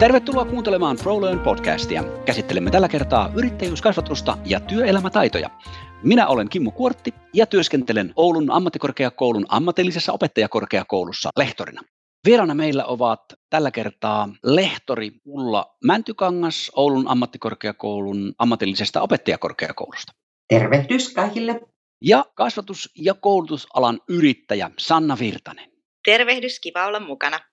Tervetuloa kuuntelemaan ProLearn podcastia. Käsittelemme tällä kertaa yrittäjyyskasvatusta ja työelämätaitoja. Minä olen Kimmo Kuortti ja työskentelen Oulun ammattikorkeakoulun ammatillisessa opettajakorkeakoulussa lehtorina. Vieraana meillä ovat tällä kertaa lehtori Ulla Mäntykangas Oulun ammattikorkeakoulun ammatillisesta opettajakorkeakoulusta. Tervehdys kaikille. Ja kasvatus- ja koulutusalan yrittäjä Sanna Virtanen. Tervehdys, kiva olla mukana.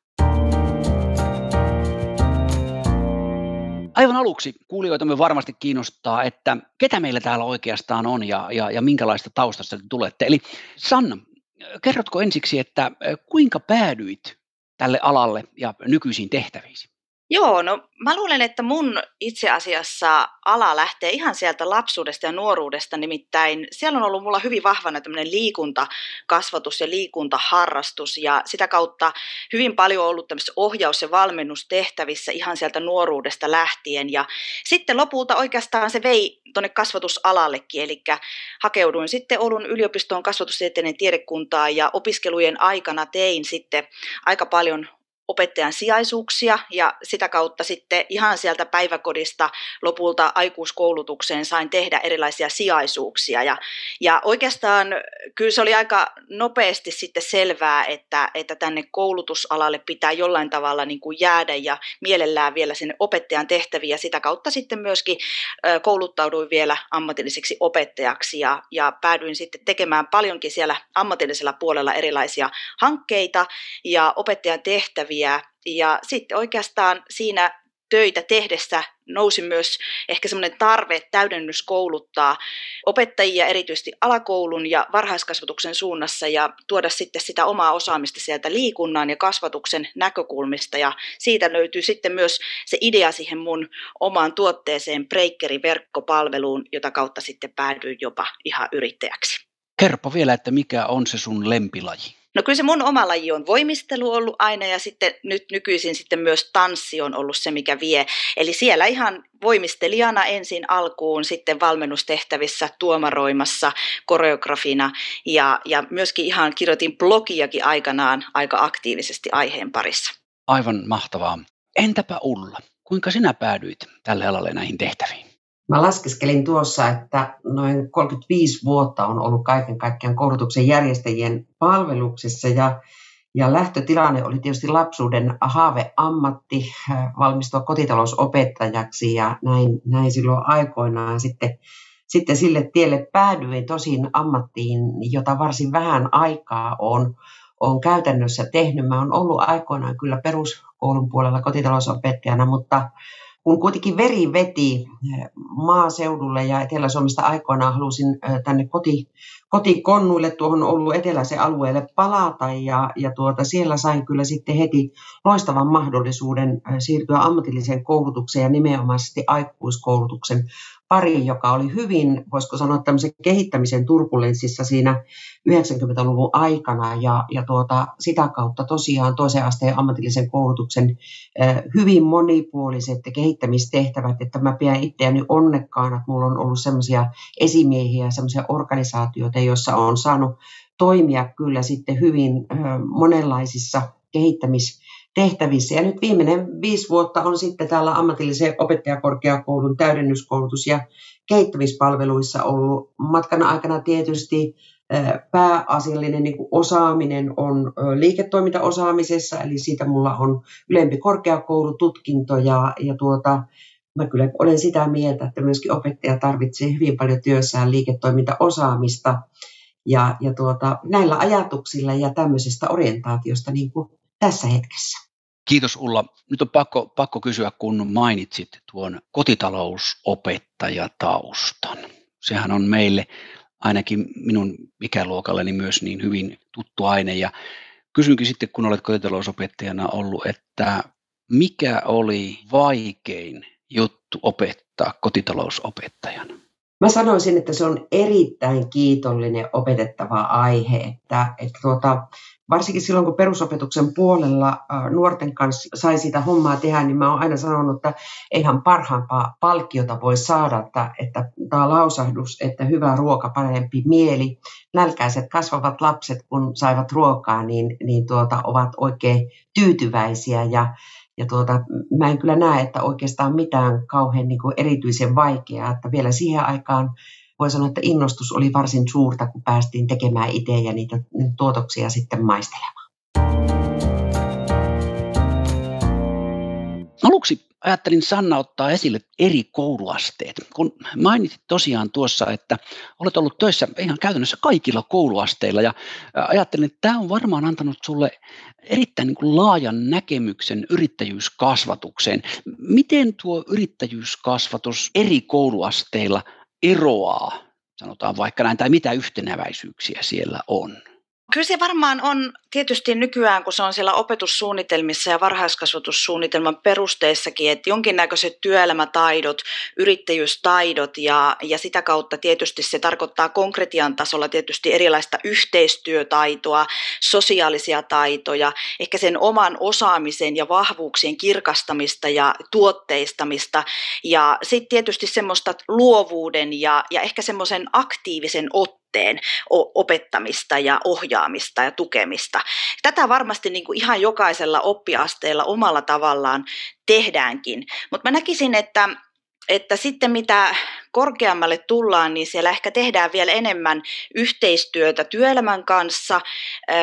Aivan aluksi kuulijoitamme varmasti kiinnostaa, että ketä meillä täällä oikeastaan on ja, ja, ja minkälaista taustasta te tulette. Eli Sanna, kerrotko ensiksi, että kuinka päädyit tälle alalle ja nykyisiin tehtäviin? Joo, no mä luulen, että mun itse asiassa ala lähtee ihan sieltä lapsuudesta ja nuoruudesta, nimittäin siellä on ollut mulla hyvin vahvana tämmöinen liikuntakasvatus ja liikuntaharrastus. Ja sitä kautta hyvin paljon ollut tämmöisissä ohjaus- ja valmennustehtävissä ihan sieltä nuoruudesta lähtien. Ja sitten lopulta oikeastaan se vei tuonne kasvatusalallekin, eli hakeuduin sitten Oulun yliopistoon kasvatustieteiden tiedekuntaa ja opiskelujen aikana tein sitten aika paljon opettajan sijaisuuksia ja sitä kautta sitten ihan sieltä päiväkodista lopulta aikuiskoulutukseen sain tehdä erilaisia sijaisuuksia. Ja, ja oikeastaan kyllä se oli aika nopeasti sitten selvää, että, että tänne koulutusalalle pitää jollain tavalla niin kuin jäädä ja mielellään vielä sinne opettajan tehtäviin ja sitä kautta sitten myöskin kouluttauduin vielä ammatilliseksi opettajaksi ja, ja päädyin sitten tekemään paljonkin siellä ammatillisella puolella erilaisia hankkeita ja opettajan tehtäviä tehtäviä. Ja sitten oikeastaan siinä töitä tehdessä nousi myös ehkä semmoinen tarve täydennyskouluttaa opettajia erityisesti alakoulun ja varhaiskasvatuksen suunnassa ja tuoda sitten sitä omaa osaamista sieltä liikunnan ja kasvatuksen näkökulmista ja siitä löytyy sitten myös se idea siihen mun omaan tuotteeseen Breakeri-verkkopalveluun, jota kautta sitten päädyin jopa ihan yrittäjäksi. Kerro vielä, että mikä on se sun lempilaji? No kyllä se mun oma laji on voimistelu ollut aina ja sitten nyt nykyisin sitten myös tanssi on ollut se, mikä vie. Eli siellä ihan voimistelijana ensin alkuun, sitten valmennustehtävissä, tuomaroimassa, koreografina ja, ja myöskin ihan kirjoitin blogiakin aikanaan aika aktiivisesti aiheen parissa. Aivan mahtavaa. Entäpä Ulla, kuinka sinä päädyit tälle alalle näihin tehtäviin? Mä laskeskelin tuossa, että noin 35 vuotta on ollut kaiken kaikkiaan koulutuksen järjestäjien palveluksessa ja, ja lähtötilanne oli tietysti lapsuuden haaveammatti valmistua kotitalousopettajaksi ja näin, näin silloin aikoinaan sitten, sitten sille tielle päädyin tosin ammattiin, jota varsin vähän aikaa on, on käytännössä tehnyt. Mä oon ollut aikoinaan kyllä peruskoulun puolella kotitalousopettajana, mutta kun kuitenkin veri veti eh, maaseudulle ja Etelä-Suomesta aikoinaan halusin eh, tänne koti, kotikonnuille tuohon ollut eteläisen alueelle palata ja, ja tuota, siellä sain kyllä sitten heti loistavan mahdollisuuden eh, siirtyä ammatilliseen koulutukseen ja nimenomaisesti aikuiskoulutuksen pari, joka oli hyvin, voisiko sanoa, tämmöisen kehittämisen turbulenssissa siinä 90-luvun aikana. Ja, ja tuota, sitä kautta tosiaan toisen asteen ammatillisen koulutuksen äh, hyvin monipuoliset kehittämistehtävät, että mä pidän itseäni onnekkaana, että mulla on ollut semmoisia esimiehiä, semmoisia organisaatioita, joissa on saanut toimia kyllä sitten hyvin äh, monenlaisissa kehittämis tehtävissä. Ja nyt viimeinen viisi vuotta on sitten täällä ammatillisen opettajakorkeakoulun täydennyskoulutus- ja kehittämispalveluissa ollut. Matkan aikana tietysti pääasiallinen niin kuin osaaminen on liiketoimintaosaamisessa, eli siitä mulla on ylempi korkeakoulututkinto ja, ja tuota, mä kyllä olen sitä mieltä, että myöskin opettaja tarvitsee hyvin paljon työssään liiketoimintaosaamista ja, ja tuota, näillä ajatuksilla ja tämmöisestä orientaatiosta niin kuin tässä hetkessä. Kiitos Ulla. Nyt on pakko, pakko kysyä, kun mainitsit tuon kotitalousopettajataustan. Sehän on meille, ainakin minun ikäluokalleni myös niin hyvin tuttu aine. Ja kysynkin sitten, kun olet kotitalousopettajana ollut, että mikä oli vaikein juttu opettaa kotitalousopettajana? Mä sanoisin, että se on erittäin kiitollinen opetettava aihe, että, että tuota, varsinkin silloin, kun perusopetuksen puolella nuorten kanssa sai sitä hommaa tehdä, niin mä oon aina sanonut, että eihän parhaampaa palkkiota voi saada, että, että tämä lausahdus, että hyvä ruoka, parempi mieli. Nälkäiset kasvavat lapset, kun saivat ruokaa, niin, niin tuota, ovat oikein tyytyväisiä ja ja tuota, mä en kyllä näe, että oikeastaan mitään kauhean niin kuin erityisen vaikeaa, että vielä siihen aikaan voi sanoa, että innostus oli varsin suurta, kun päästiin tekemään itse ja niitä tuotoksia sitten maistelemaan. Aluksi ajattelin Sanna ottaa esille eri kouluasteet. Kun mainitsit tosiaan tuossa, että olet ollut töissä ihan käytännössä kaikilla kouluasteilla ja ajattelin, että tämä on varmaan antanut sulle erittäin niin kuin laajan näkemyksen yrittäjyyskasvatukseen. Miten tuo yrittäjyyskasvatus eri kouluasteilla eroaa, sanotaan vaikka näin, tai mitä yhtenäväisyyksiä siellä on? Kyllä se varmaan on tietysti nykyään, kun se on siellä opetussuunnitelmissa ja varhaiskasvatussuunnitelman perusteissakin, että jonkinnäköiset työelämätaidot, yrittäjyystaidot ja, ja sitä kautta tietysti se tarkoittaa konkretian tasolla tietysti erilaista yhteistyötaitoa, sosiaalisia taitoja, ehkä sen oman osaamisen ja vahvuuksien kirkastamista ja tuotteistamista ja sitten tietysti semmoista luovuuden ja, ja ehkä semmoisen aktiivisen otteen otteen opettamista ja ohjaamista ja tukemista. Tätä varmasti niin kuin ihan jokaisella oppiasteella omalla tavallaan tehdäänkin, mutta mä näkisin, että että sitten mitä korkeammalle tullaan, niin siellä ehkä tehdään vielä enemmän yhteistyötä työelämän kanssa,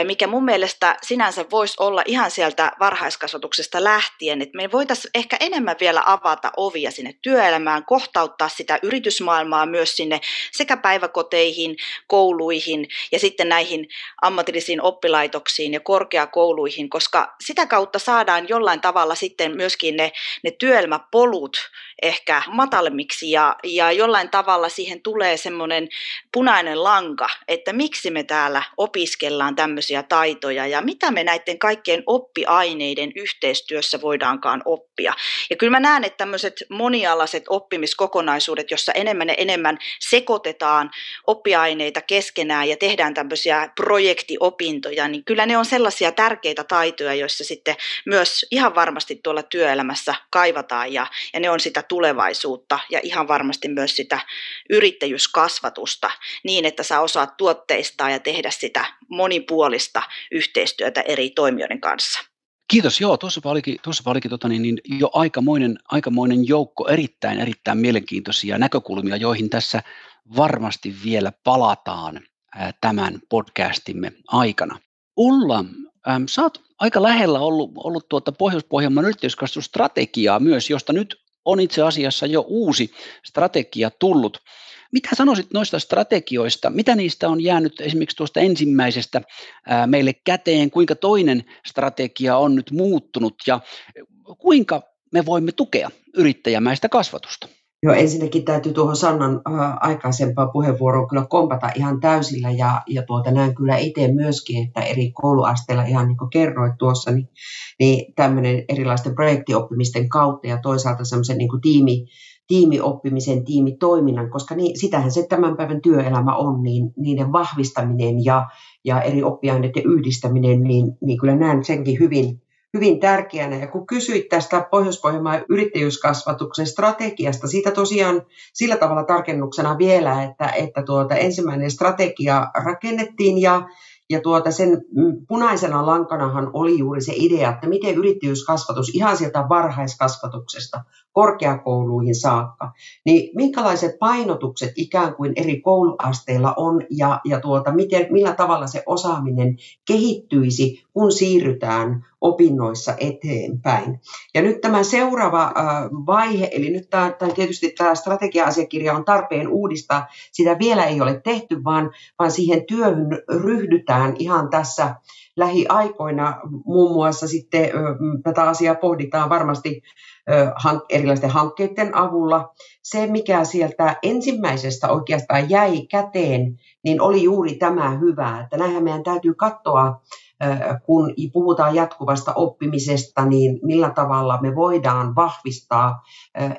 mikä mun mielestä sinänsä voisi olla ihan sieltä varhaiskasvatuksesta lähtien, että me voitaisiin ehkä enemmän vielä avata ovia sinne työelämään, kohtauttaa sitä yritysmaailmaa myös sinne sekä päiväkoteihin, kouluihin ja sitten näihin ammatillisiin oppilaitoksiin ja korkeakouluihin, koska sitä kautta saadaan jollain tavalla sitten myöskin ne, ne työelämäpolut ehkä matalemmiksi ja, ja jollain tavalla siihen tulee semmoinen punainen lanka, että miksi me täällä opiskellaan tämmöisiä taitoja ja mitä me näiden kaikkien oppiaineiden yhteistyössä voidaankaan oppia. Ja kyllä mä näen, että tämmöiset monialaiset oppimiskokonaisuudet, jossa enemmän ja enemmän sekoitetaan oppiaineita keskenään ja tehdään tämmöisiä projektiopintoja, niin kyllä ne on sellaisia tärkeitä taitoja, joissa sitten myös ihan varmasti tuolla työelämässä kaivataan ja, ja ne on sitä tulevaisuutta ja ihan varmasti myös sitä yrittäjyyskasvatusta niin, että sä osaat tuotteistaa ja tehdä sitä monipuolista yhteistyötä eri toimijoiden kanssa. Kiitos. Joo, tuossa olikin, tuossa olikin tota, niin, niin jo aikamoinen, aikamoinen joukko erittäin, erittäin mielenkiintoisia näkökulmia, joihin tässä varmasti vielä palataan tämän podcastimme aikana. Ulla, äm, sä oot aika lähellä ollut, ollut tuota Pohjois-Pohjanmaan yrittäjyyskasvatusstrategiaa myös, josta nyt on itse asiassa jo uusi strategia tullut. Mitä sanoisit noista strategioista? Mitä niistä on jäänyt esimerkiksi tuosta ensimmäisestä meille käteen? Kuinka toinen strategia on nyt muuttunut ja kuinka me voimme tukea yrittäjämäistä kasvatusta? Joo, ensinnäkin täytyy tuohon Sannan aikaisempaan puheenvuoroon kyllä kompata ihan täysillä ja, ja tuota, näen kyllä itse myöskin, että eri kouluasteilla ihan niin kuin kerroit tuossa, niin, niin tämmöinen erilaisten projektioppimisten kautta ja toisaalta semmoisen niin tiimi, tiimioppimisen, tiimitoiminnan, koska niin, sitähän se tämän päivän työelämä on, niin niiden vahvistaminen ja, ja eri oppiaineiden yhdistäminen, niin, niin kyllä näen senkin hyvin, hyvin tärkeänä. Ja kun kysyit tästä Pohjois-Pohjanmaan yrittäjyyskasvatuksen strategiasta, siitä tosiaan sillä tavalla tarkennuksena vielä, että, että tuota, ensimmäinen strategia rakennettiin ja ja tuota sen punaisena lankanahan oli juuri se idea, että miten yrittäjyyskasvatus ihan sieltä varhaiskasvatuksesta korkeakouluihin saakka, niin minkälaiset painotukset ikään kuin eri kouluasteilla on ja, ja tuota, miten, millä tavalla se osaaminen kehittyisi, kun siirrytään opinnoissa eteenpäin. Ja nyt tämä seuraava äh, vaihe, eli nyt tämä, tämä tietysti tämä strategia-asiakirja on tarpeen uudistaa, sitä vielä ei ole tehty, vaan, vaan siihen työhön ryhdytään ihan tässä lähiaikoina. Muun muassa sitten tätä asiaa pohditaan varmasti erilaisten hankkeiden avulla. Se, mikä sieltä ensimmäisestä oikeastaan jäi käteen, niin oli juuri tämä hyvä, että näinhän meidän täytyy katsoa kun puhutaan jatkuvasta oppimisesta, niin millä tavalla me voidaan vahvistaa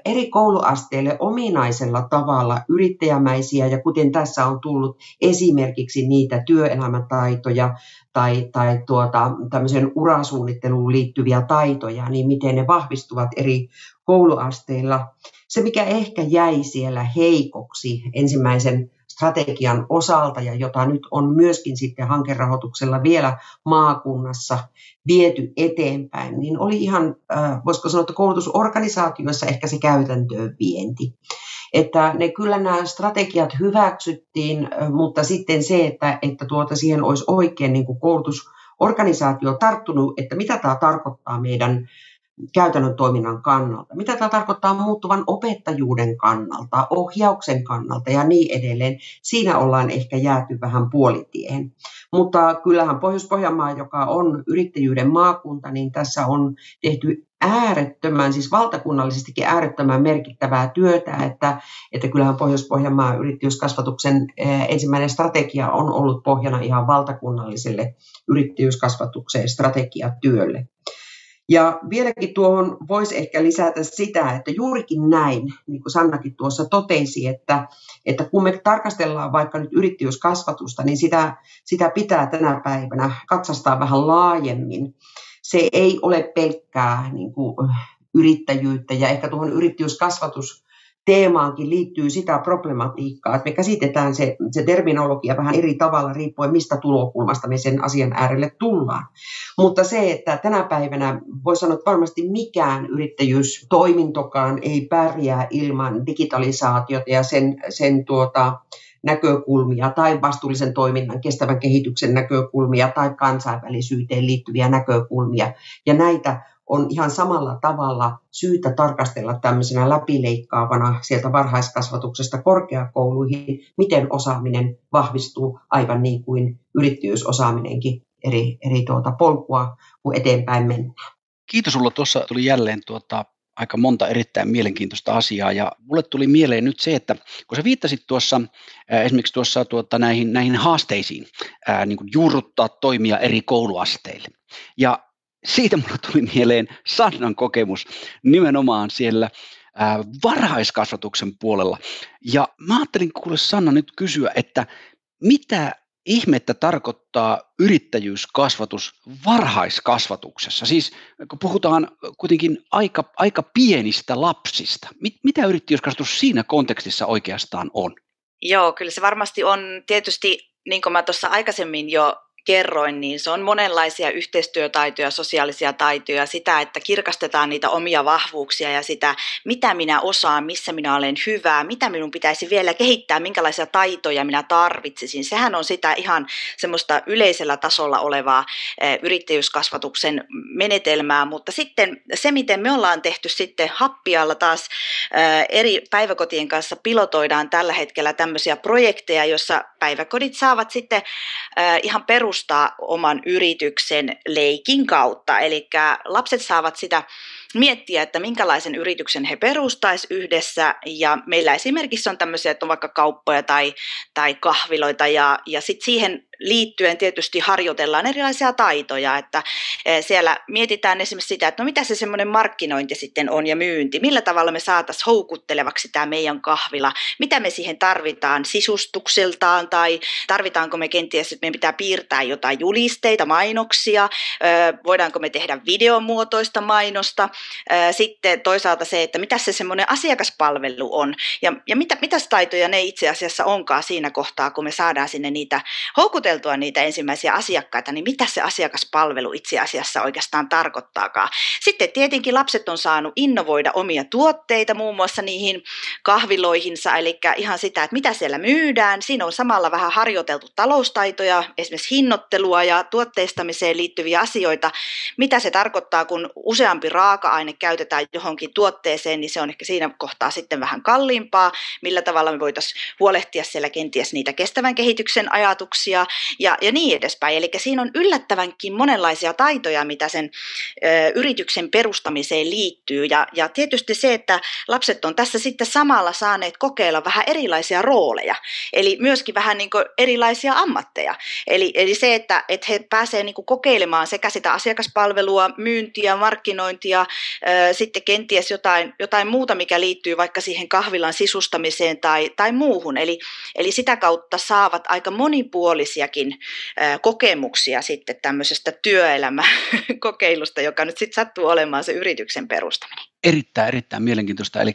eri kouluasteille ominaisella tavalla yrittäjämäisiä, ja kuten tässä on tullut esimerkiksi niitä työelämätaitoja tai, tai tuota, tämmöisen urasuunnitteluun liittyviä taitoja, niin miten ne vahvistuvat eri kouluasteilla. Se, mikä ehkä jäi siellä heikoksi ensimmäisen strategian osalta ja jota nyt on myöskin sitten hankerahoituksella vielä maakunnassa viety eteenpäin, niin oli ihan, voisiko sanoa, että koulutusorganisaatioissa ehkä se käytäntöön vienti. Että ne kyllä nämä strategiat hyväksyttiin, mutta sitten se, että, että tuota siihen olisi oikein niin kuin koulutusorganisaatio tarttunut, että mitä tämä tarkoittaa meidän käytännön toiminnan kannalta, mitä tämä tarkoittaa muuttuvan opettajuuden kannalta, ohjauksen kannalta ja niin edelleen. Siinä ollaan ehkä jääty vähän puolitiehen. Mutta kyllähän Pohjois-Pohjanmaa, joka on yrittäjyyden maakunta, niin tässä on tehty äärettömän, siis valtakunnallisestikin äärettömän merkittävää työtä, että, että kyllähän Pohjois-Pohjanmaan yrittäjyyskasvatuksen eh, ensimmäinen strategia on ollut pohjana ihan valtakunnalliselle yrittäjyyskasvatuksen strategiatyölle. Ja vieläkin tuohon voisi ehkä lisätä sitä, että juurikin näin, niin kuin Sannakin tuossa totesi, että, että kun me tarkastellaan vaikka nyt yrittäjyyskasvatusta, niin sitä, sitä pitää tänä päivänä katsastaa vähän laajemmin. Se ei ole pelkkää niin kuin, yrittäjyyttä ja ehkä tuohon yrittäjyyskasvatus teemaankin liittyy sitä problematiikkaa, että me käsitetään se, se terminologia vähän eri tavalla riippuen mistä tulokulmasta me sen asian äärelle tullaan. Mutta se, että tänä päivänä voi sanoa, että varmasti mikään yrittäjyystoimintokaan ei pärjää ilman digitalisaatiota ja sen, sen tuota, näkökulmia tai vastuullisen toiminnan, kestävän kehityksen näkökulmia tai kansainvälisyyteen liittyviä näkökulmia. Ja näitä on ihan samalla tavalla syytä tarkastella tämmöisenä läpileikkaavana sieltä varhaiskasvatuksesta korkeakouluihin, miten osaaminen vahvistuu aivan niin kuin yrittäjyysosaaminenkin eri, eri tuota polkua, kun eteenpäin mennään. Kiitos sulla. Tuossa tuli jälleen tuota, aika monta erittäin mielenkiintoista asiaa ja mulle tuli mieleen nyt se, että kun sä viittasit tuossa esimerkiksi tuossa tuota, näihin, näihin haasteisiin ää, niin kuin juurruttaa toimia eri kouluasteille ja siitä mulle tuli mieleen Sannan kokemus nimenomaan siellä varhaiskasvatuksen puolella. Ja mä ajattelin kuule Sanna nyt kysyä, että mitä ihmettä tarkoittaa yrittäjyyskasvatus varhaiskasvatuksessa? Siis kun puhutaan kuitenkin aika, aika pienistä lapsista, mit, mitä yrittäjyyskasvatus siinä kontekstissa oikeastaan on? Joo, kyllä se varmasti on tietysti, niin kuin mä tuossa aikaisemmin jo kerroin, niin se on monenlaisia yhteistyötaitoja, sosiaalisia taitoja, sitä, että kirkastetaan niitä omia vahvuuksia ja sitä, mitä minä osaan, missä minä olen hyvää, mitä minun pitäisi vielä kehittää, minkälaisia taitoja minä tarvitsisin. Sehän on sitä ihan semmoista yleisellä tasolla olevaa eh, yrittäjyyskasvatuksen menetelmää, mutta sitten se, miten me ollaan tehty sitten happialla taas eh, eri päiväkotien kanssa pilotoidaan tällä hetkellä tämmöisiä projekteja, joissa päiväkodit saavat sitten äh, ihan perustaa oman yrityksen leikin kautta. Eli lapset saavat sitä miettiä, että minkälaisen yrityksen he perustaisi yhdessä. Ja meillä esimerkiksi on tämmöisiä, että on vaikka kauppoja tai, tai kahviloita. Ja, ja sitten siihen liittyen tietysti harjoitellaan erilaisia taitoja, että e, siellä mietitään esimerkiksi sitä, että no mitä se semmoinen markkinointi sitten on ja myynti, millä tavalla me saataisiin houkuttelevaksi tämä meidän kahvila, mitä me siihen tarvitaan sisustukseltaan? Tai tarvitaanko me kenties, että meidän pitää piirtää jotain julisteita, mainoksia, voidaanko me tehdä videomuotoista mainosta, sitten toisaalta se, että mitä se semmoinen asiakaspalvelu on ja, ja mitä, mitä taitoja ne itse asiassa onkaan siinä kohtaa, kun me saadaan sinne niitä houkuteltua niitä ensimmäisiä asiakkaita, niin mitä se asiakaspalvelu itse asiassa oikeastaan tarkoittaakaan. Sitten tietenkin lapset on saanut innovoida omia tuotteita muun muassa niihin kahviloihinsa, eli ihan sitä, että mitä siellä myydään. Siinä on samalla vähän harjoiteltu taloustaitoja, esimerkiksi hinnoittelua ja tuotteistamiseen liittyviä asioita. Mitä se tarkoittaa, kun useampi raaka-aine käytetään johonkin tuotteeseen, niin se on ehkä siinä kohtaa sitten vähän kalliimpaa. Millä tavalla me voitaisiin huolehtia siellä kenties niitä kestävän kehityksen ajatuksia ja, ja niin edespäin. Eli siinä on yllättävänkin monenlaisia taitoja, mitä sen ö, yrityksen perustamiseen liittyy. Ja, ja tietysti se, että lapset on tässä sitten samalla saaneet kokeilla vähän erilaisia rooleja, eli myöskin vähän niin erilaisia ammatteja. Eli, eli se, että, että he pääsevät niin kokeilemaan sekä sitä asiakaspalvelua, myyntiä, markkinointia, sitten kenties jotain, jotain muuta, mikä liittyy vaikka siihen kahvilan sisustamiseen tai, tai muuhun. Eli, eli sitä kautta saavat aika monipuolisiakin kokemuksia sitten tämmöisestä työelämäkokeilusta, joka nyt sitten sattuu olemaan se yrityksen perustaminen. Erittäin, erittäin mielenkiintoista. Eli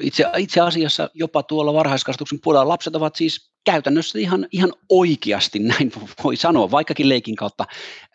itse, itse asiassa jopa tuolla varhaiskasvatuksen puolella lapset ovat siis käytännössä ihan, ihan oikeasti, näin voi sanoa, vaikkakin leikin kautta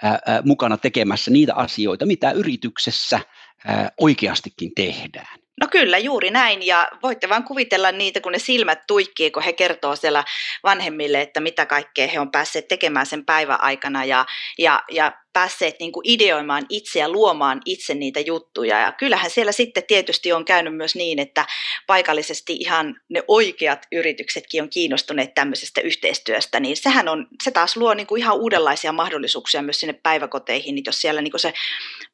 ää, ää, mukana tekemässä niitä asioita, mitä yrityksessä ää, oikeastikin tehdään. No kyllä, juuri näin. Ja voitte vain kuvitella niitä, kun ne silmät tuikkii, kun he kertoo siellä vanhemmille, että mitä kaikkea he on päässeet tekemään sen päivän aikana. Ja, ja, ja päässeet niin kuin ideoimaan itse ja luomaan itse niitä juttuja. Ja kyllähän siellä sitten tietysti on käynyt myös niin, että paikallisesti ihan ne oikeat yrityksetkin on kiinnostuneet tämmöisestä yhteistyöstä, niin sehän on, se taas luo niin kuin ihan uudenlaisia mahdollisuuksia myös sinne päiväkoteihin, niin jos siellä niin kuin se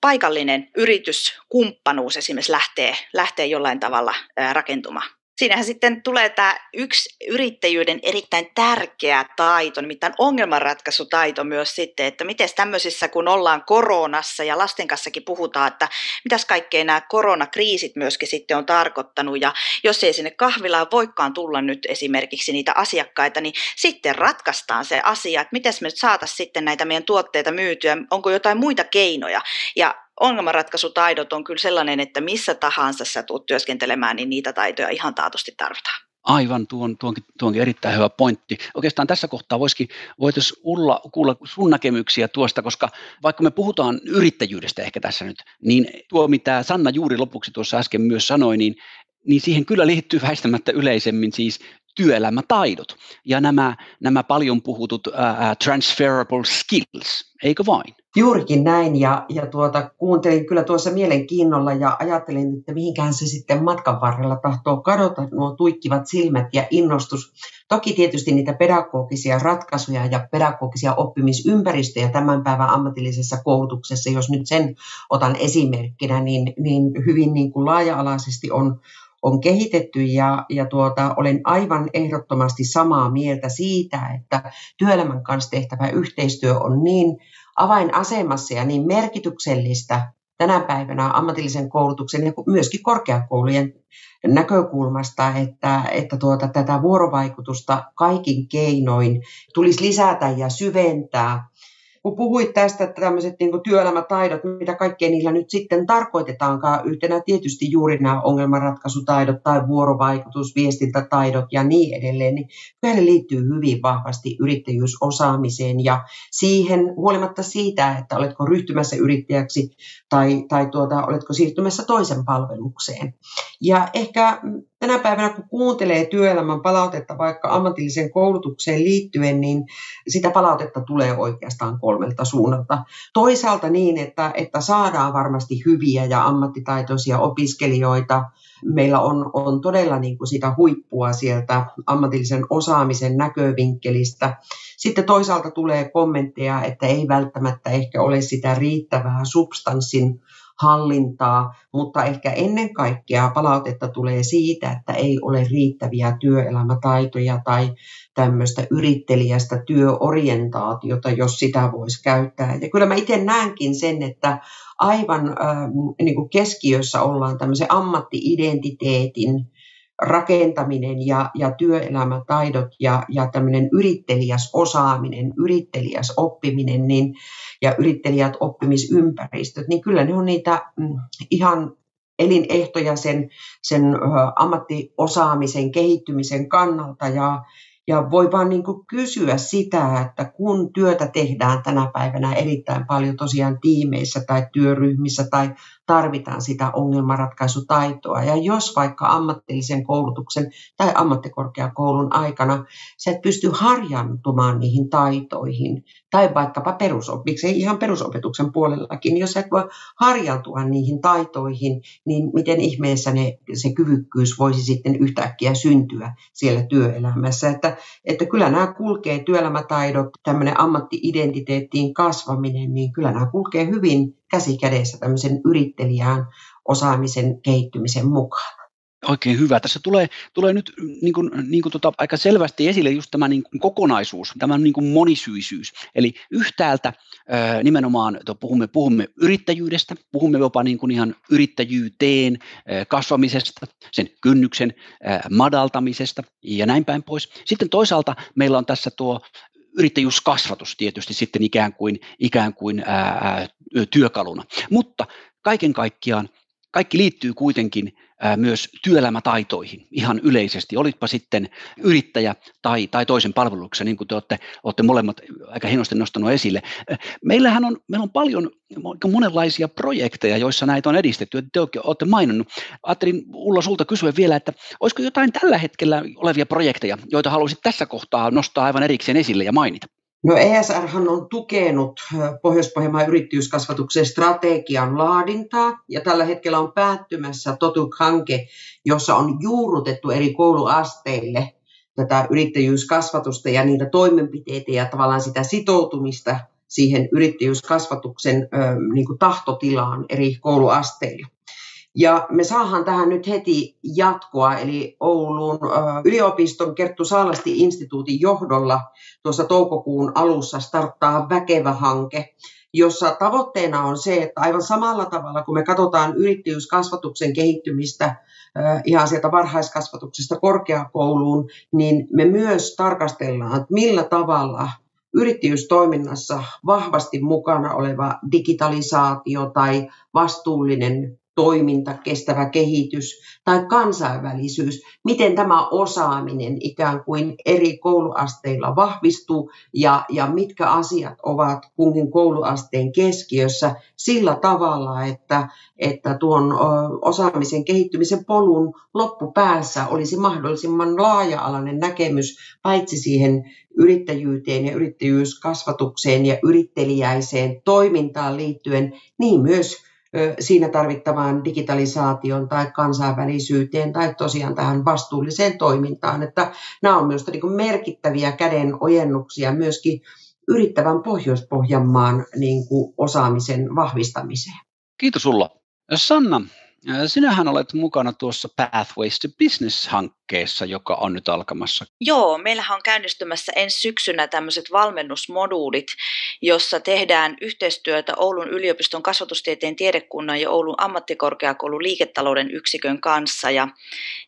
paikallinen yrityskumppanuus esimerkiksi lähtee, lähtee jollain tavalla rakentumaan siinähän sitten tulee tämä yksi yrittäjyyden erittäin tärkeä taito, nimittäin ongelmanratkaisutaito myös sitten, että miten tämmöisissä, kun ollaan koronassa ja lasten kanssakin puhutaan, että mitäs kaikkea nämä koronakriisit myöskin sitten on tarkoittanut, ja jos ei sinne kahvilaan voikaan tulla nyt esimerkiksi niitä asiakkaita, niin sitten ratkaistaan se asia, että miten me nyt saataisiin sitten näitä meidän tuotteita myytyä, onko jotain muita keinoja, ja ongelmanratkaisutaidot on kyllä sellainen, että missä tahansa sä tulet työskentelemään, niin niitä taitoja ihan taatusti tarvitaan. Aivan, tuon, tuonkin, tuonkin erittäin hyvä pointti. Oikeastaan tässä kohtaa voisikin, voitaisiin Ulla kuulla sun näkemyksiä tuosta, koska vaikka me puhutaan yrittäjyydestä ehkä tässä nyt, niin tuo mitä Sanna juuri lopuksi tuossa äsken myös sanoi, niin niin siihen kyllä liittyy väistämättä yleisemmin siis työelämätaidot ja nämä, nämä paljon puhutut uh, transferable skills, eikö vain? Juurikin näin ja, ja tuota, kuuntelin kyllä tuossa mielenkiinnolla ja ajattelin, että mihinkään se sitten matkan varrella tahtoo kadota nuo tuikkivat silmät ja innostus. Toki tietysti niitä pedagogisia ratkaisuja ja pedagogisia oppimisympäristöjä tämän päivän ammatillisessa koulutuksessa, jos nyt sen otan esimerkkinä, niin, niin hyvin niin kuin laaja-alaisesti on, on kehitetty ja, ja tuota, olen aivan ehdottomasti samaa mieltä siitä, että työelämän kanssa tehtävä yhteistyö on niin avainasemassa ja niin merkityksellistä tänä päivänä ammatillisen koulutuksen ja myöskin korkeakoulujen näkökulmasta, että, että tuota, tätä vuorovaikutusta kaikin keinoin tulisi lisätä ja syventää kun puhuit tästä, että tämmöiset niin työelämätaidot, mitä kaikkea niillä nyt sitten tarkoitetaankaan, yhtenä tietysti juuri nämä ongelmanratkaisutaidot tai vuorovaikutus, viestintätaidot ja niin edelleen, niin kyllä liittyy hyvin vahvasti yrittäjyysosaamiseen ja siihen huolimatta siitä, että oletko ryhtymässä yrittäjäksi tai, tai tuota, oletko siirtymässä toisen palvelukseen. Ja ehkä tänä päivänä, kun kuuntelee työelämän palautetta vaikka ammatilliseen koulutukseen liittyen, niin sitä palautetta tulee oikeastaan kolmelta suunnalta. Toisaalta niin, että, että saadaan varmasti hyviä ja ammattitaitoisia opiskelijoita. Meillä on, on todella niin kuin sitä huippua sieltä ammatillisen osaamisen näkövinkkelistä. Sitten toisaalta tulee kommentteja, että ei välttämättä ehkä ole sitä riittävää substanssin hallintaa, mutta ehkä ennen kaikkea palautetta tulee siitä, että ei ole riittäviä työelämätaitoja tai tämmöistä yrittelijästä työorientaatiota, jos sitä voisi käyttää. Ja kyllä mä itse näenkin sen, että aivan äh, niin kuin keskiössä ollaan tämmöisen ammattiidentiteetin rakentaminen ja, ja työelämätaidot ja, ja tämmöinen yrittelijäs osaaminen, yrittelijäs oppiminen niin, ja yrittelijät oppimisympäristöt, niin kyllä ne on niitä mm, ihan elinehtoja sen, sen ammattiosaamisen kehittymisen kannalta. Ja, ja voi vaan niin kysyä sitä, että kun työtä tehdään tänä päivänä erittäin paljon tosiaan tiimeissä tai työryhmissä tai tarvitaan sitä ongelmanratkaisutaitoa. Ja jos vaikka ammatillisen koulutuksen tai ammattikorkeakoulun aikana sä et pysty harjantumaan niihin taitoihin, tai vaikkapa perusopetuksen, ihan perusopetuksen puolellakin, niin jos et voi harjautua niihin taitoihin, niin miten ihmeessä ne, se kyvykkyys voisi sitten yhtäkkiä syntyä siellä työelämässä. Että, että kyllä nämä kulkee työelämätaidot, tämmöinen ammattiidentiteettiin kasvaminen, niin kyllä nämä kulkee hyvin käsi kädessä tämmöisen yrittelijään osaamisen kehittymisen mukaan. Oikein hyvä. Tässä tulee, tulee nyt niin kuin, niin kuin tota, aika selvästi esille just tämä niin kuin kokonaisuus, tämä niin kuin monisyisyys. Eli yhtäältä nimenomaan, puhumme, puhumme yrittäjyydestä, puhumme jopa niin kuin ihan yrittäjyyteen kasvamisesta, sen kynnyksen madaltamisesta ja näin päin pois. Sitten toisaalta meillä on tässä tuo yrittäjyyskasvatus tietysti sitten ikään kuin, ikään kuin ää, työkaluna. Mutta kaiken kaikkiaan kaikki liittyy kuitenkin myös työelämätaitoihin ihan yleisesti, olitpa sitten yrittäjä tai, tai toisen palveluksessa, niin kuin te olette, olette molemmat aika hienosti nostanut esille. Meillähän on, meillä on paljon monenlaisia projekteja, joissa näitä on edistetty, te olette maininnut. Ajattelin Ulla sulta kysyä vielä, että olisiko jotain tällä hetkellä olevia projekteja, joita haluaisit tässä kohtaa nostaa aivan erikseen esille ja mainita? No ESR on tukenut Pohjois-Pohjanmaan yrittäjyyskasvatuksen strategian laadintaa ja tällä hetkellä on päättymässä Totuk-hanke, jossa on juurrutettu eri kouluasteille tätä yrittäjyyskasvatusta ja niitä toimenpiteitä ja tavallaan sitä sitoutumista siihen yrittäjyyskasvatuksen niin kuin tahtotilaan eri kouluasteilla. Ja me saadaan tähän nyt heti jatkoa, eli Oulun yliopiston Kerttu Saalasti-instituutin johdolla tuossa toukokuun alussa starttaa Väkevä hanke, jossa tavoitteena on se, että aivan samalla tavalla kun me katsotaan yrittäjyyskasvatuksen kehittymistä ihan sieltä varhaiskasvatuksesta korkeakouluun, niin me myös tarkastellaan, että millä tavalla yrittäjyystoiminnassa vahvasti mukana oleva digitalisaatio tai vastuullinen toiminta, kestävä kehitys tai kansainvälisyys, miten tämä osaaminen ikään kuin eri kouluasteilla vahvistuu ja, ja mitkä asiat ovat kunkin kouluasteen keskiössä sillä tavalla, että, että tuon osaamisen kehittymisen polun loppupäässä olisi mahdollisimman laaja-alainen näkemys paitsi siihen yrittäjyyteen ja yrittäjyyskasvatukseen ja yrittelijäiseen toimintaan liittyen, niin myös siinä tarvittavaan digitalisaation tai kansainvälisyyteen tai tosiaan tähän vastuulliseen toimintaan. Että nämä on myös niin merkittäviä käden ojennuksia myöskin yrittävän Pohjois-Pohjanmaan niin kuin osaamisen vahvistamiseen. Kiitos Ulla. Sanna, Sinähän olet mukana tuossa Pathways to Business-hankkeessa, joka on nyt alkamassa. Joo, meillähän on käynnistymässä ensi syksynä tämmöiset valmennusmoduulit, jossa tehdään yhteistyötä Oulun yliopiston kasvatustieteen tiedekunnan ja Oulun ammattikorkeakoulun liiketalouden yksikön kanssa. Ja,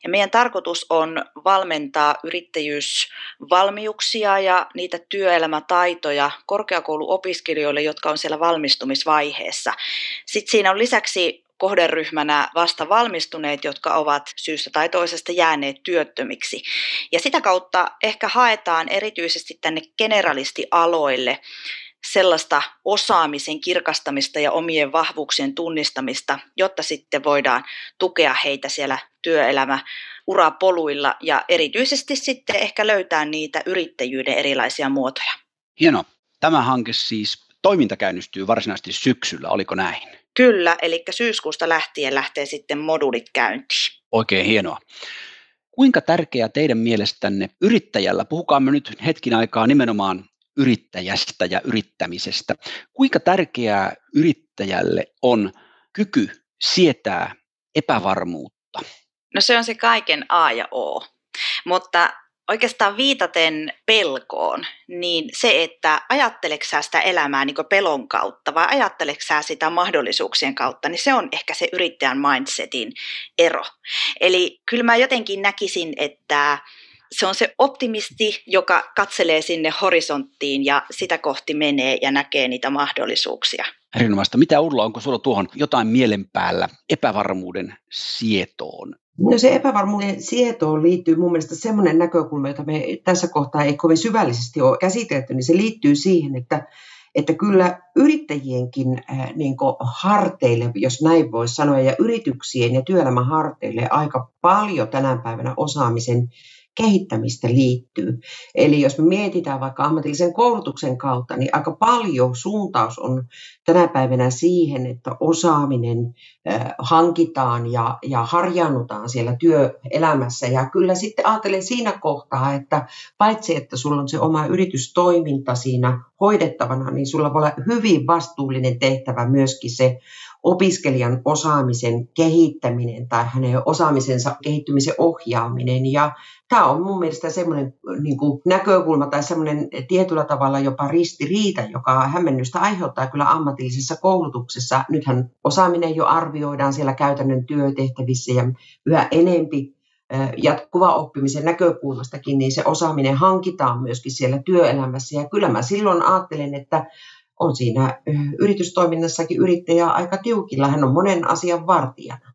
ja meidän tarkoitus on valmentaa yrittäjyysvalmiuksia ja niitä työelämätaitoja korkeakouluopiskelijoille, jotka on siellä valmistumisvaiheessa. Sitten siinä on lisäksi kohderyhmänä vasta valmistuneet, jotka ovat syystä tai toisesta jääneet työttömiksi. Ja sitä kautta ehkä haetaan erityisesti tänne generalistialoille sellaista osaamisen kirkastamista ja omien vahvuuksien tunnistamista, jotta sitten voidaan tukea heitä siellä työelämä urapoluilla ja erityisesti sitten ehkä löytää niitä yrittäjyyden erilaisia muotoja. Hienoa. Tämä hanke siis toiminta käynnistyy varsinaisesti syksyllä, oliko näin? Kyllä, eli syyskuusta lähtien lähtee sitten moduulit käyntiin. Oikein hienoa. Kuinka tärkeää teidän mielestänne yrittäjällä, puhukaamme nyt hetkin aikaa nimenomaan yrittäjästä ja yrittämisestä, kuinka tärkeää yrittäjälle on kyky sietää epävarmuutta? No se on se kaiken A ja O. Mutta oikeastaan viitaten pelkoon, niin se, että ajatteleksä sitä elämää niin pelon kautta vai ajatteleksä sitä mahdollisuuksien kautta, niin se on ehkä se yrittäjän mindsetin ero. Eli kyllä mä jotenkin näkisin, että se on se optimisti, joka katselee sinne horisonttiin ja sitä kohti menee ja näkee niitä mahdollisuuksia. Erinomaista. Mitä Ulla, onko sulla tuohon jotain mielen päällä epävarmuuden sietoon? No se epävarmuuden sietoon liittyy mun mielestä semmoinen näkökulma, jota me tässä kohtaa ei kovin syvällisesti ole käsitelty, niin se liittyy siihen, että, että kyllä yrittäjienkin äh, niin harteille, jos näin voisi sanoa, ja yrityksien ja työelämän harteille aika paljon tänä päivänä osaamisen kehittämistä liittyy. Eli jos me mietitään vaikka ammatillisen koulutuksen kautta, niin aika paljon suuntaus on tänä päivänä siihen, että osaaminen hankitaan ja, ja harjaannutaan siellä työelämässä. Ja kyllä sitten ajattelen siinä kohtaa, että paitsi että sulla on se oma yritystoiminta siinä hoidettavana, niin sulla voi olla hyvin vastuullinen tehtävä myöskin se opiskelijan osaamisen kehittäminen tai hänen osaamisensa kehittymisen ohjaaminen. Ja tämä on mun mielestä semmoinen niin näkökulma tai semmoinen tietyllä tavalla jopa ristiriita, joka hämmennystä aiheuttaa kyllä ammatillisessa koulutuksessa. Nythän osaaminen jo arvioidaan siellä käytännön työtehtävissä ja yhä enempi jatkuva oppimisen näkökulmastakin, niin se osaaminen hankitaan myöskin siellä työelämässä. Ja kyllä mä silloin ajattelen, että on siinä yritystoiminnassakin yrittäjä aika tiukilla. Hän on monen asian vartijana.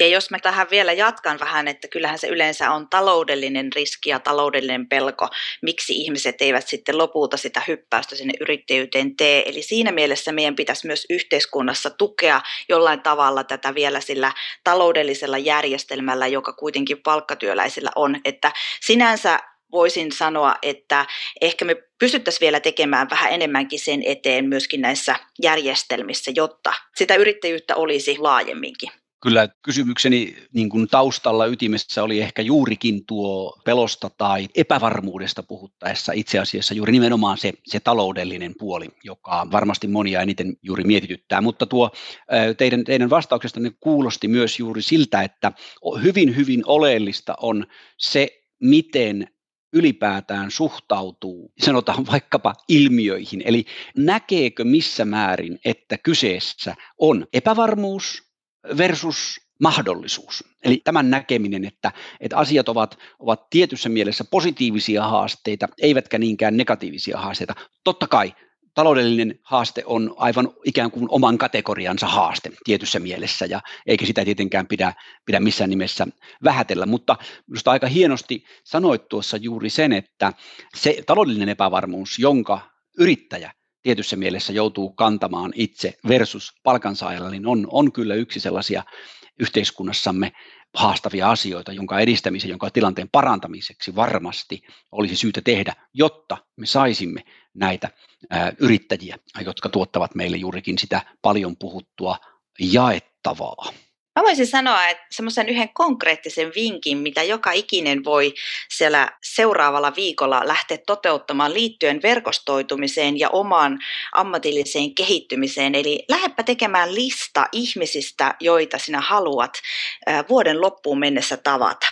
Ja jos mä tähän vielä jatkan vähän, että kyllähän se yleensä on taloudellinen riski ja taloudellinen pelko, miksi ihmiset eivät sitten lopulta sitä hyppäystä sinne yrittäjyyteen tee. Eli siinä mielessä meidän pitäisi myös yhteiskunnassa tukea jollain tavalla tätä vielä sillä taloudellisella järjestelmällä, joka kuitenkin palkkatyöläisillä on. Että sinänsä voisin sanoa, että ehkä me pystyttäisiin vielä tekemään vähän enemmänkin sen eteen myöskin näissä järjestelmissä, jotta sitä yrittäjyyttä olisi laajemminkin. Kyllä kysymykseni niin kuin taustalla ytimessä oli ehkä juurikin tuo pelosta tai epävarmuudesta puhuttaessa itse asiassa juuri nimenomaan se, se taloudellinen puoli, joka varmasti monia eniten juuri mietityttää. Mutta tuo teidän, teidän vastauksestanne kuulosti myös juuri siltä, että hyvin hyvin oleellista on se, miten ylipäätään suhtautuu, sanotaan vaikkapa ilmiöihin, eli näkeekö missä määrin, että kyseessä on epävarmuus versus mahdollisuus. Eli tämän näkeminen, että, että asiat ovat, ovat tietyssä mielessä positiivisia haasteita, eivätkä niinkään negatiivisia haasteita. Totta kai taloudellinen haaste on aivan ikään kuin oman kategoriansa haaste tietyssä mielessä, ja eikä sitä tietenkään pidä, pidä missään nimessä vähätellä, mutta minusta aika hienosti sanoit tuossa juuri sen, että se taloudellinen epävarmuus, jonka yrittäjä tietyssä mielessä joutuu kantamaan itse versus palkansaajalla, niin on, on kyllä yksi sellaisia yhteiskunnassamme haastavia asioita, jonka edistämisen, jonka tilanteen parantamiseksi varmasti olisi syytä tehdä, jotta me saisimme näitä yrittäjiä, jotka tuottavat meille juurikin sitä paljon puhuttua jaettavaa. Mä voisin sanoa, että semmoisen yhden konkreettisen vinkin, mitä joka ikinen voi siellä seuraavalla viikolla lähteä toteuttamaan liittyen verkostoitumiseen ja omaan ammatilliseen kehittymiseen. Eli lähdepä tekemään lista ihmisistä, joita sinä haluat vuoden loppuun mennessä tavata.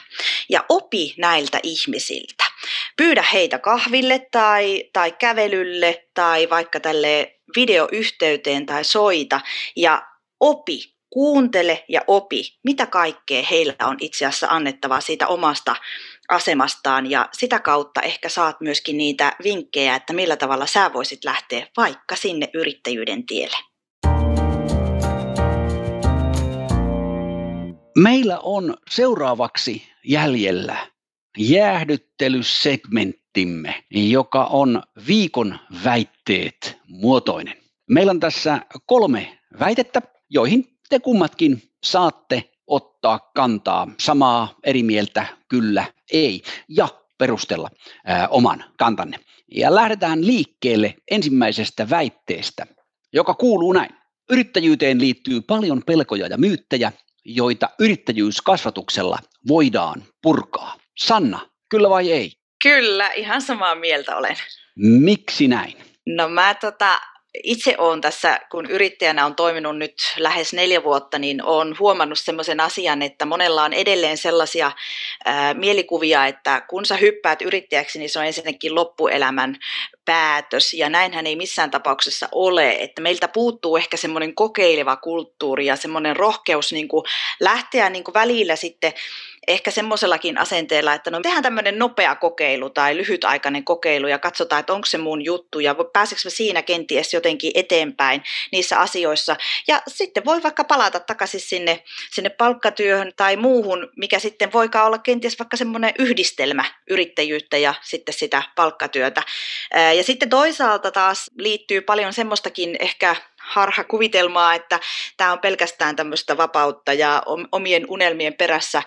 Ja opi näiltä ihmisiltä. Pyydä heitä kahville tai, tai kävelylle tai vaikka tälle videoyhteyteen tai soita ja opi kuuntele ja opi, mitä kaikkea heillä on itse asiassa annettavaa siitä omasta asemastaan ja sitä kautta ehkä saat myöskin niitä vinkkejä, että millä tavalla sä voisit lähteä vaikka sinne yrittäjyyden tielle. Meillä on seuraavaksi jäljellä jäähdyttelysegmenttimme, joka on viikon väitteet muotoinen. Meillä on tässä kolme väitettä, joihin te kummatkin saatte ottaa kantaa samaa eri mieltä, kyllä, ei, ja perustella ää, oman kantanne. Ja lähdetään liikkeelle ensimmäisestä väitteestä, joka kuuluu näin. Yrittäjyyteen liittyy paljon pelkoja ja myyttejä, joita yrittäjyyskasvatuksella voidaan purkaa. Sanna, kyllä vai ei? Kyllä, ihan samaa mieltä olen. Miksi näin? No mä tota, itse olen tässä, kun yrittäjänä on toiminut nyt lähes neljä vuotta, niin olen huomannut sellaisen asian, että monella on edelleen sellaisia ää, mielikuvia, että kun sä hyppäät yrittäjäksi, niin se on ensinnäkin loppuelämän päätös, ja näinhän ei missään tapauksessa ole, että meiltä puuttuu ehkä semmoinen kokeileva kulttuuri ja semmoinen rohkeus niin kuin lähteä niin kuin välillä sitten ehkä semmoisellakin asenteella, että no tehdään tämmöinen nopea kokeilu tai lyhytaikainen kokeilu ja katsotaan, että onko se mun juttu ja pääseekö mä siinä kenties jotenkin eteenpäin niissä asioissa. Ja sitten voi vaikka palata takaisin sinne, sinne palkkatyöhön tai muuhun, mikä sitten voikaan olla kenties vaikka semmoinen yhdistelmä yrittäjyyttä ja sitten sitä palkkatyötä. Ja sitten toisaalta taas liittyy paljon semmoistakin ehkä harha kuvitelmaa, että tämä on pelkästään tämmöistä vapautta ja omien unelmien perässä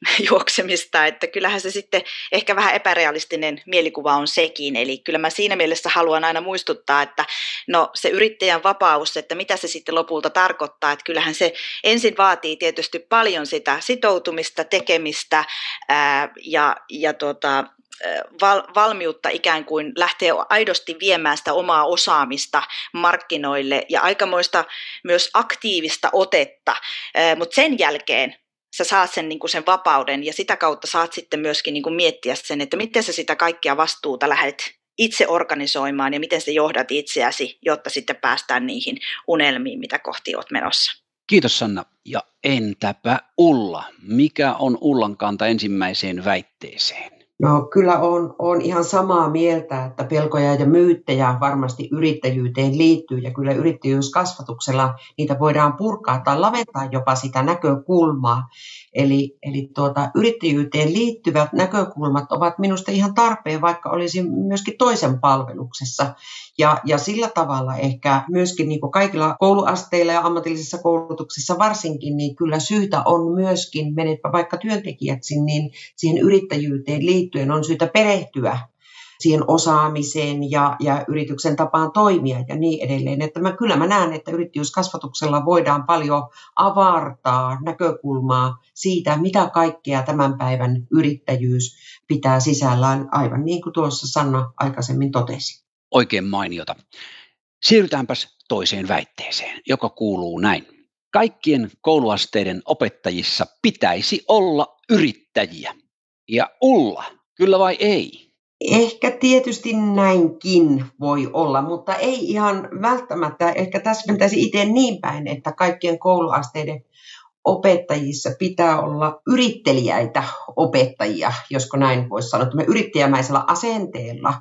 juoksemista, että kyllähän se sitten ehkä vähän epärealistinen mielikuva on sekin, eli kyllä mä siinä mielessä haluan aina muistuttaa, että no se yrittäjän vapaus, että mitä se sitten lopulta tarkoittaa, että kyllähän se ensin vaatii tietysti paljon sitä sitoutumista, tekemistä ää, ja, ja tota, val, valmiutta ikään kuin lähteä aidosti viemään sitä omaa osaamista markkinoille ja aikamoista myös aktiivista otetta, mutta sen jälkeen sä saat sen, niin kuin sen vapauden ja sitä kautta saat sitten myöskin niin kuin miettiä sen, että miten sä sitä kaikkia vastuuta lähdet itse organisoimaan ja miten sä johdat itseäsi, jotta sitten päästään niihin unelmiin, mitä kohti oot menossa. Kiitos Sanna. Ja entäpä Ulla? Mikä on Ullan kanta ensimmäiseen väitteeseen? No kyllä on, on ihan samaa mieltä, että pelkoja ja myyttejä varmasti yrittäjyyteen liittyy ja kyllä yrittäjyyskasvatuksella niitä voidaan purkaa tai laventaa jopa sitä näkökulmaa. Eli, eli tuota, yrittäjyyteen liittyvät näkökulmat ovat minusta ihan tarpeen, vaikka olisi myöskin toisen palveluksessa. Ja, ja sillä tavalla ehkä myöskin niin kaikilla kouluasteilla ja ammatillisessa koulutuksessa varsinkin, niin kyllä syytä on myöskin, menetpä vaikka työntekijäksi, niin siihen yrittäjyyteen liittyen on syytä perehtyä siihen osaamiseen ja, ja yrityksen tapaan toimia ja niin edelleen. Että mä, kyllä mä näen, että yrittäjyyskasvatuksella voidaan paljon avartaa näkökulmaa siitä, mitä kaikkea tämän päivän yrittäjyys pitää sisällään, aivan niin kuin tuossa Sanna aikaisemmin totesi. Oikein mainiota. Siirrytäänpäs toiseen väitteeseen, joka kuuluu näin. Kaikkien kouluasteiden opettajissa pitäisi olla yrittäjiä. Ja Ulla, kyllä vai ei? Ehkä tietysti näinkin voi olla, mutta ei ihan välttämättä. Ehkä tässä pitäisi itse niin päin, että kaikkien kouluasteiden opettajissa pitää olla yrittelijäitä opettajia, josko näin voisi sanoa, että yrittäjämäisellä asenteella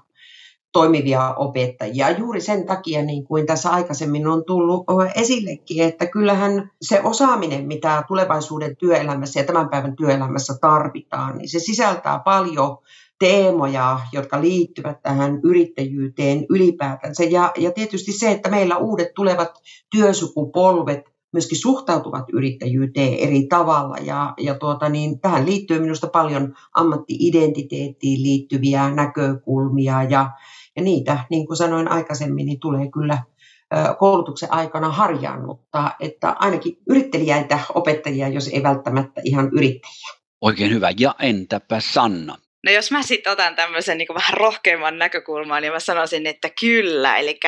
toimivia opettajia. Juuri sen takia, niin kuin tässä aikaisemmin on tullut esillekin, että kyllähän se osaaminen, mitä tulevaisuuden työelämässä ja tämän päivän työelämässä tarvitaan, niin se sisältää paljon teemoja, jotka liittyvät tähän yrittäjyyteen ylipäätänsä. Ja, ja tietysti se, että meillä uudet tulevat työsukupolvet myöskin suhtautuvat yrittäjyyteen eri tavalla. Ja, ja tuota, niin tähän liittyy minusta paljon ammattiidentiteettiin liittyviä näkökulmia ja, ja niitä, niin kuin sanoin aikaisemmin, niin tulee kyllä koulutuksen aikana harjaannuttaa, että ainakin yrittelijäitä opettajia, jos ei välttämättä ihan yrittäjiä. Oikein hyvä. Ja entäpä Sanna? No jos mä sitten otan tämmöisen niin vähän rohkeamman näkökulman, niin mä sanoisin, että kyllä. Eli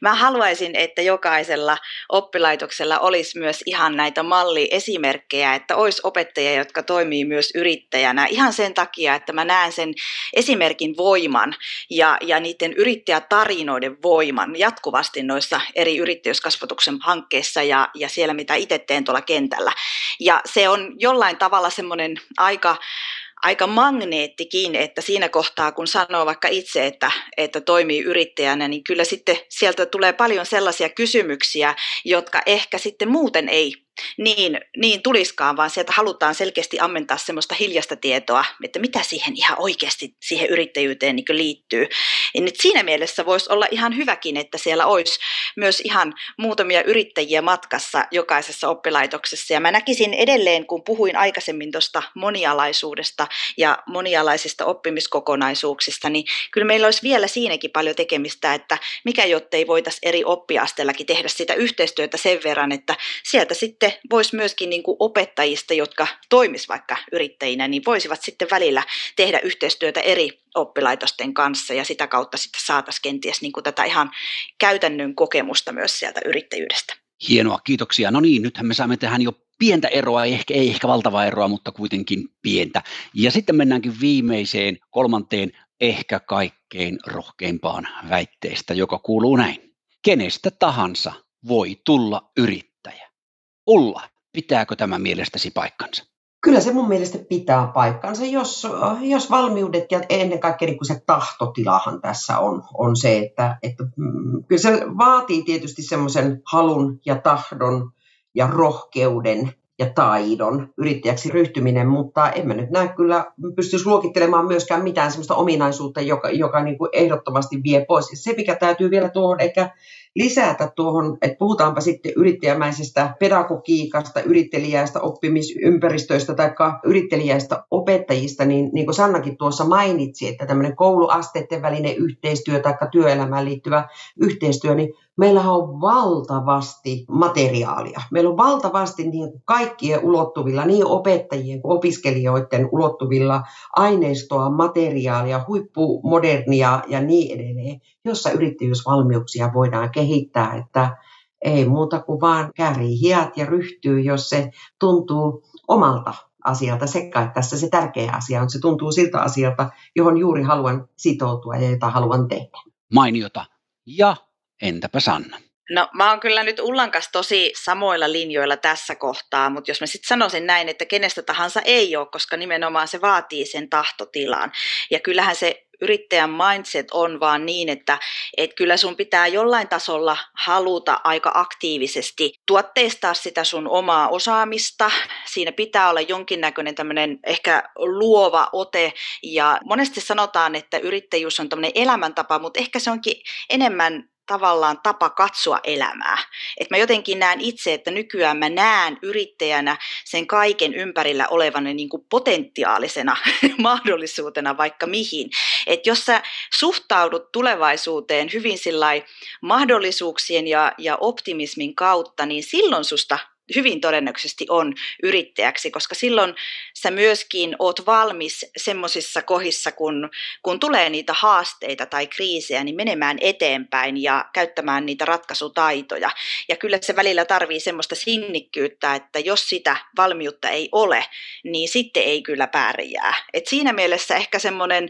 mä haluaisin, että jokaisella oppilaitoksella olisi myös ihan näitä malliesimerkkejä, että olisi opettajia, jotka toimii myös yrittäjänä. Ihan sen takia, että mä näen sen esimerkin voiman ja, ja niiden yrittäjätarinoiden voiman jatkuvasti noissa eri yrittäjyyskasvatuksen hankkeissa ja, ja siellä, mitä itse teen tuolla kentällä. Ja se on jollain tavalla semmoinen aika aika magneettikin, että siinä kohtaa kun sanoo vaikka itse, että, että toimii yrittäjänä, niin kyllä sitten sieltä tulee paljon sellaisia kysymyksiä, jotka ehkä sitten muuten ei niin, niin tuliskaan, vaan sieltä halutaan selkeästi ammentaa semmoista hiljasta tietoa, että mitä siihen ihan oikeasti siihen yrittäjyyteen niin liittyy. Ja nyt siinä mielessä voisi olla ihan hyväkin, että siellä olisi myös ihan muutamia yrittäjiä matkassa jokaisessa oppilaitoksessa. Ja mä näkisin edelleen, kun puhuin aikaisemmin tuosta monialaisuudesta ja monialaisista oppimiskokonaisuuksista, niin kyllä meillä olisi vielä siinäkin paljon tekemistä, että mikä jottei voitaisiin eri oppiasteellakin tehdä sitä yhteistyötä sen verran, että sieltä sitten sitten voisi myöskin niin kuin opettajista, jotka toimis vaikka yrittäjinä, niin voisivat sitten välillä tehdä yhteistyötä eri oppilaitosten kanssa ja sitä kautta sitten saataisiin kenties niin kuin tätä ihan käytännön kokemusta myös sieltä yrittäjyydestä. Hienoa, kiitoksia. No niin, nythän me saamme tähän jo pientä eroa, ei ehkä, ei ehkä valtavaa eroa, mutta kuitenkin pientä. Ja sitten mennäänkin viimeiseen, kolmanteen, ehkä kaikkein rohkeimpaan väitteestä, joka kuuluu näin. Kenestä tahansa voi tulla yrittäjä Ulla, pitääkö tämä mielestäsi paikkansa? Kyllä se mun mielestä pitää paikkansa, jos, jos valmiudet ja ennen kaikkea niin se tahtotilahan tässä on, on se, että, että mm, kyllä se vaatii tietysti semmoisen halun ja tahdon ja rohkeuden ja taidon yrittäjäksi ryhtyminen, mutta emme nyt näe kyllä, pystyisi luokittelemaan myöskään mitään sellaista ominaisuutta, joka, joka niin kuin ehdottomasti vie pois. Se, mikä täytyy vielä tuohon ehkä lisätä tuohon, että puhutaanpa sitten yrittäjämäisestä pedagogiikasta, yrittelijäistä oppimisympäristöistä tai yrittelijäistä opettajista, niin niin kuin Sannakin tuossa mainitsi, että tämmöinen kouluasteiden välinen yhteistyö tai työelämään liittyvä yhteistyö, niin meillä on valtavasti materiaalia. Meillä on valtavasti niin kaikkien ulottuvilla, niin opettajien kuin opiskelijoiden ulottuvilla aineistoa, materiaalia, huippumodernia ja niin edelleen, jossa yrittäjyysvalmiuksia voidaan kehittää, että ei muuta kuin vaan käärii hiat ja ryhtyy, jos se tuntuu omalta asialta sekä, että tässä se tärkeä asia on, se tuntuu siltä asialta, johon juuri haluan sitoutua ja jota haluan tehdä. Mainiota. Ja entäpä Sanna? No mä oon kyllä nyt Ullan kanssa tosi samoilla linjoilla tässä kohtaa, mutta jos mä sitten sanoisin näin, että kenestä tahansa ei ole, koska nimenomaan se vaatii sen tahtotilan. Ja kyllähän se yrittäjän mindset on vaan niin, että et kyllä sun pitää jollain tasolla haluta aika aktiivisesti tuotteistaa sitä sun omaa osaamista. Siinä pitää olla jonkinnäköinen tämmöinen ehkä luova ote ja monesti sanotaan, että yrittäjyys on tämmöinen elämäntapa, mutta ehkä se onkin enemmän tavallaan tapa katsoa elämää. Et mä jotenkin näen itse, että nykyään mä näen yrittäjänä sen kaiken ympärillä olevan niin kuin potentiaalisena mahdollisuutena vaikka mihin. Et jos sä suhtaudut tulevaisuuteen hyvin mahdollisuuksien ja, ja optimismin kautta, niin silloin susta hyvin todennäköisesti on yrittäjäksi, koska silloin sä myöskin oot valmis semmoisissa kohdissa, kun, kun tulee niitä haasteita tai kriisejä, niin menemään eteenpäin ja käyttämään niitä ratkaisutaitoja. Ja kyllä se välillä tarvii semmoista sinnikkyyttä, että jos sitä valmiutta ei ole, niin sitten ei kyllä pärjää. Et siinä mielessä ehkä semmoinen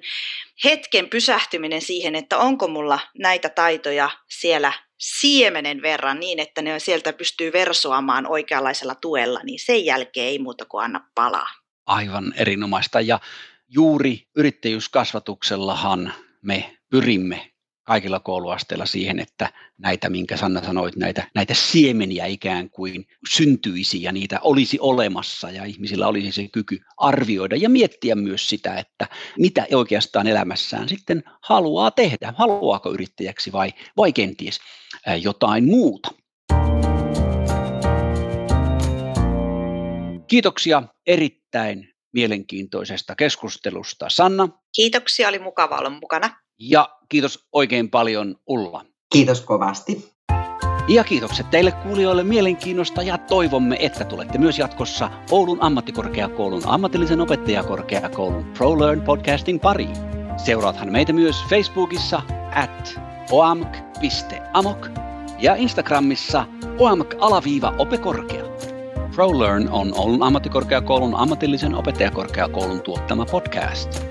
hetken pysähtyminen siihen, että onko mulla näitä taitoja siellä siemenen verran niin, että ne sieltä pystyy versoamaan oikeanlaisella tuella, niin sen jälkeen ei muuta kuin anna palaa. Aivan erinomaista. Ja juuri yrittäjyyskasvatuksellahan me pyrimme kaikilla kouluasteilla siihen, että näitä, minkä Sanna sanoit, näitä, näitä siemeniä ikään kuin syntyisi ja niitä olisi olemassa ja ihmisillä olisi se kyky arvioida ja miettiä myös sitä, että mitä oikeastaan elämässään sitten haluaa tehdä, haluaako yrittäjäksi vai, vai kenties jotain muuta. Kiitoksia erittäin mielenkiintoisesta keskustelusta, Sanna. Kiitoksia, oli mukava olla mukana. Ja kiitos oikein paljon Ulla. Kiitos kovasti. Ja kiitokset teille kuulijoille mielenkiinnosta ja toivomme, että tulette myös jatkossa Oulun ammattikorkeakoulun ammatillisen opettajakorkeakoulun ProLearn podcasting pariin. Seuraathan meitä myös Facebookissa at oamk.amok ja Instagramissa oamk-opekorkea. ProLearn on Oulun ammattikorkeakoulun ammatillisen opettajakorkeakoulun tuottama podcast.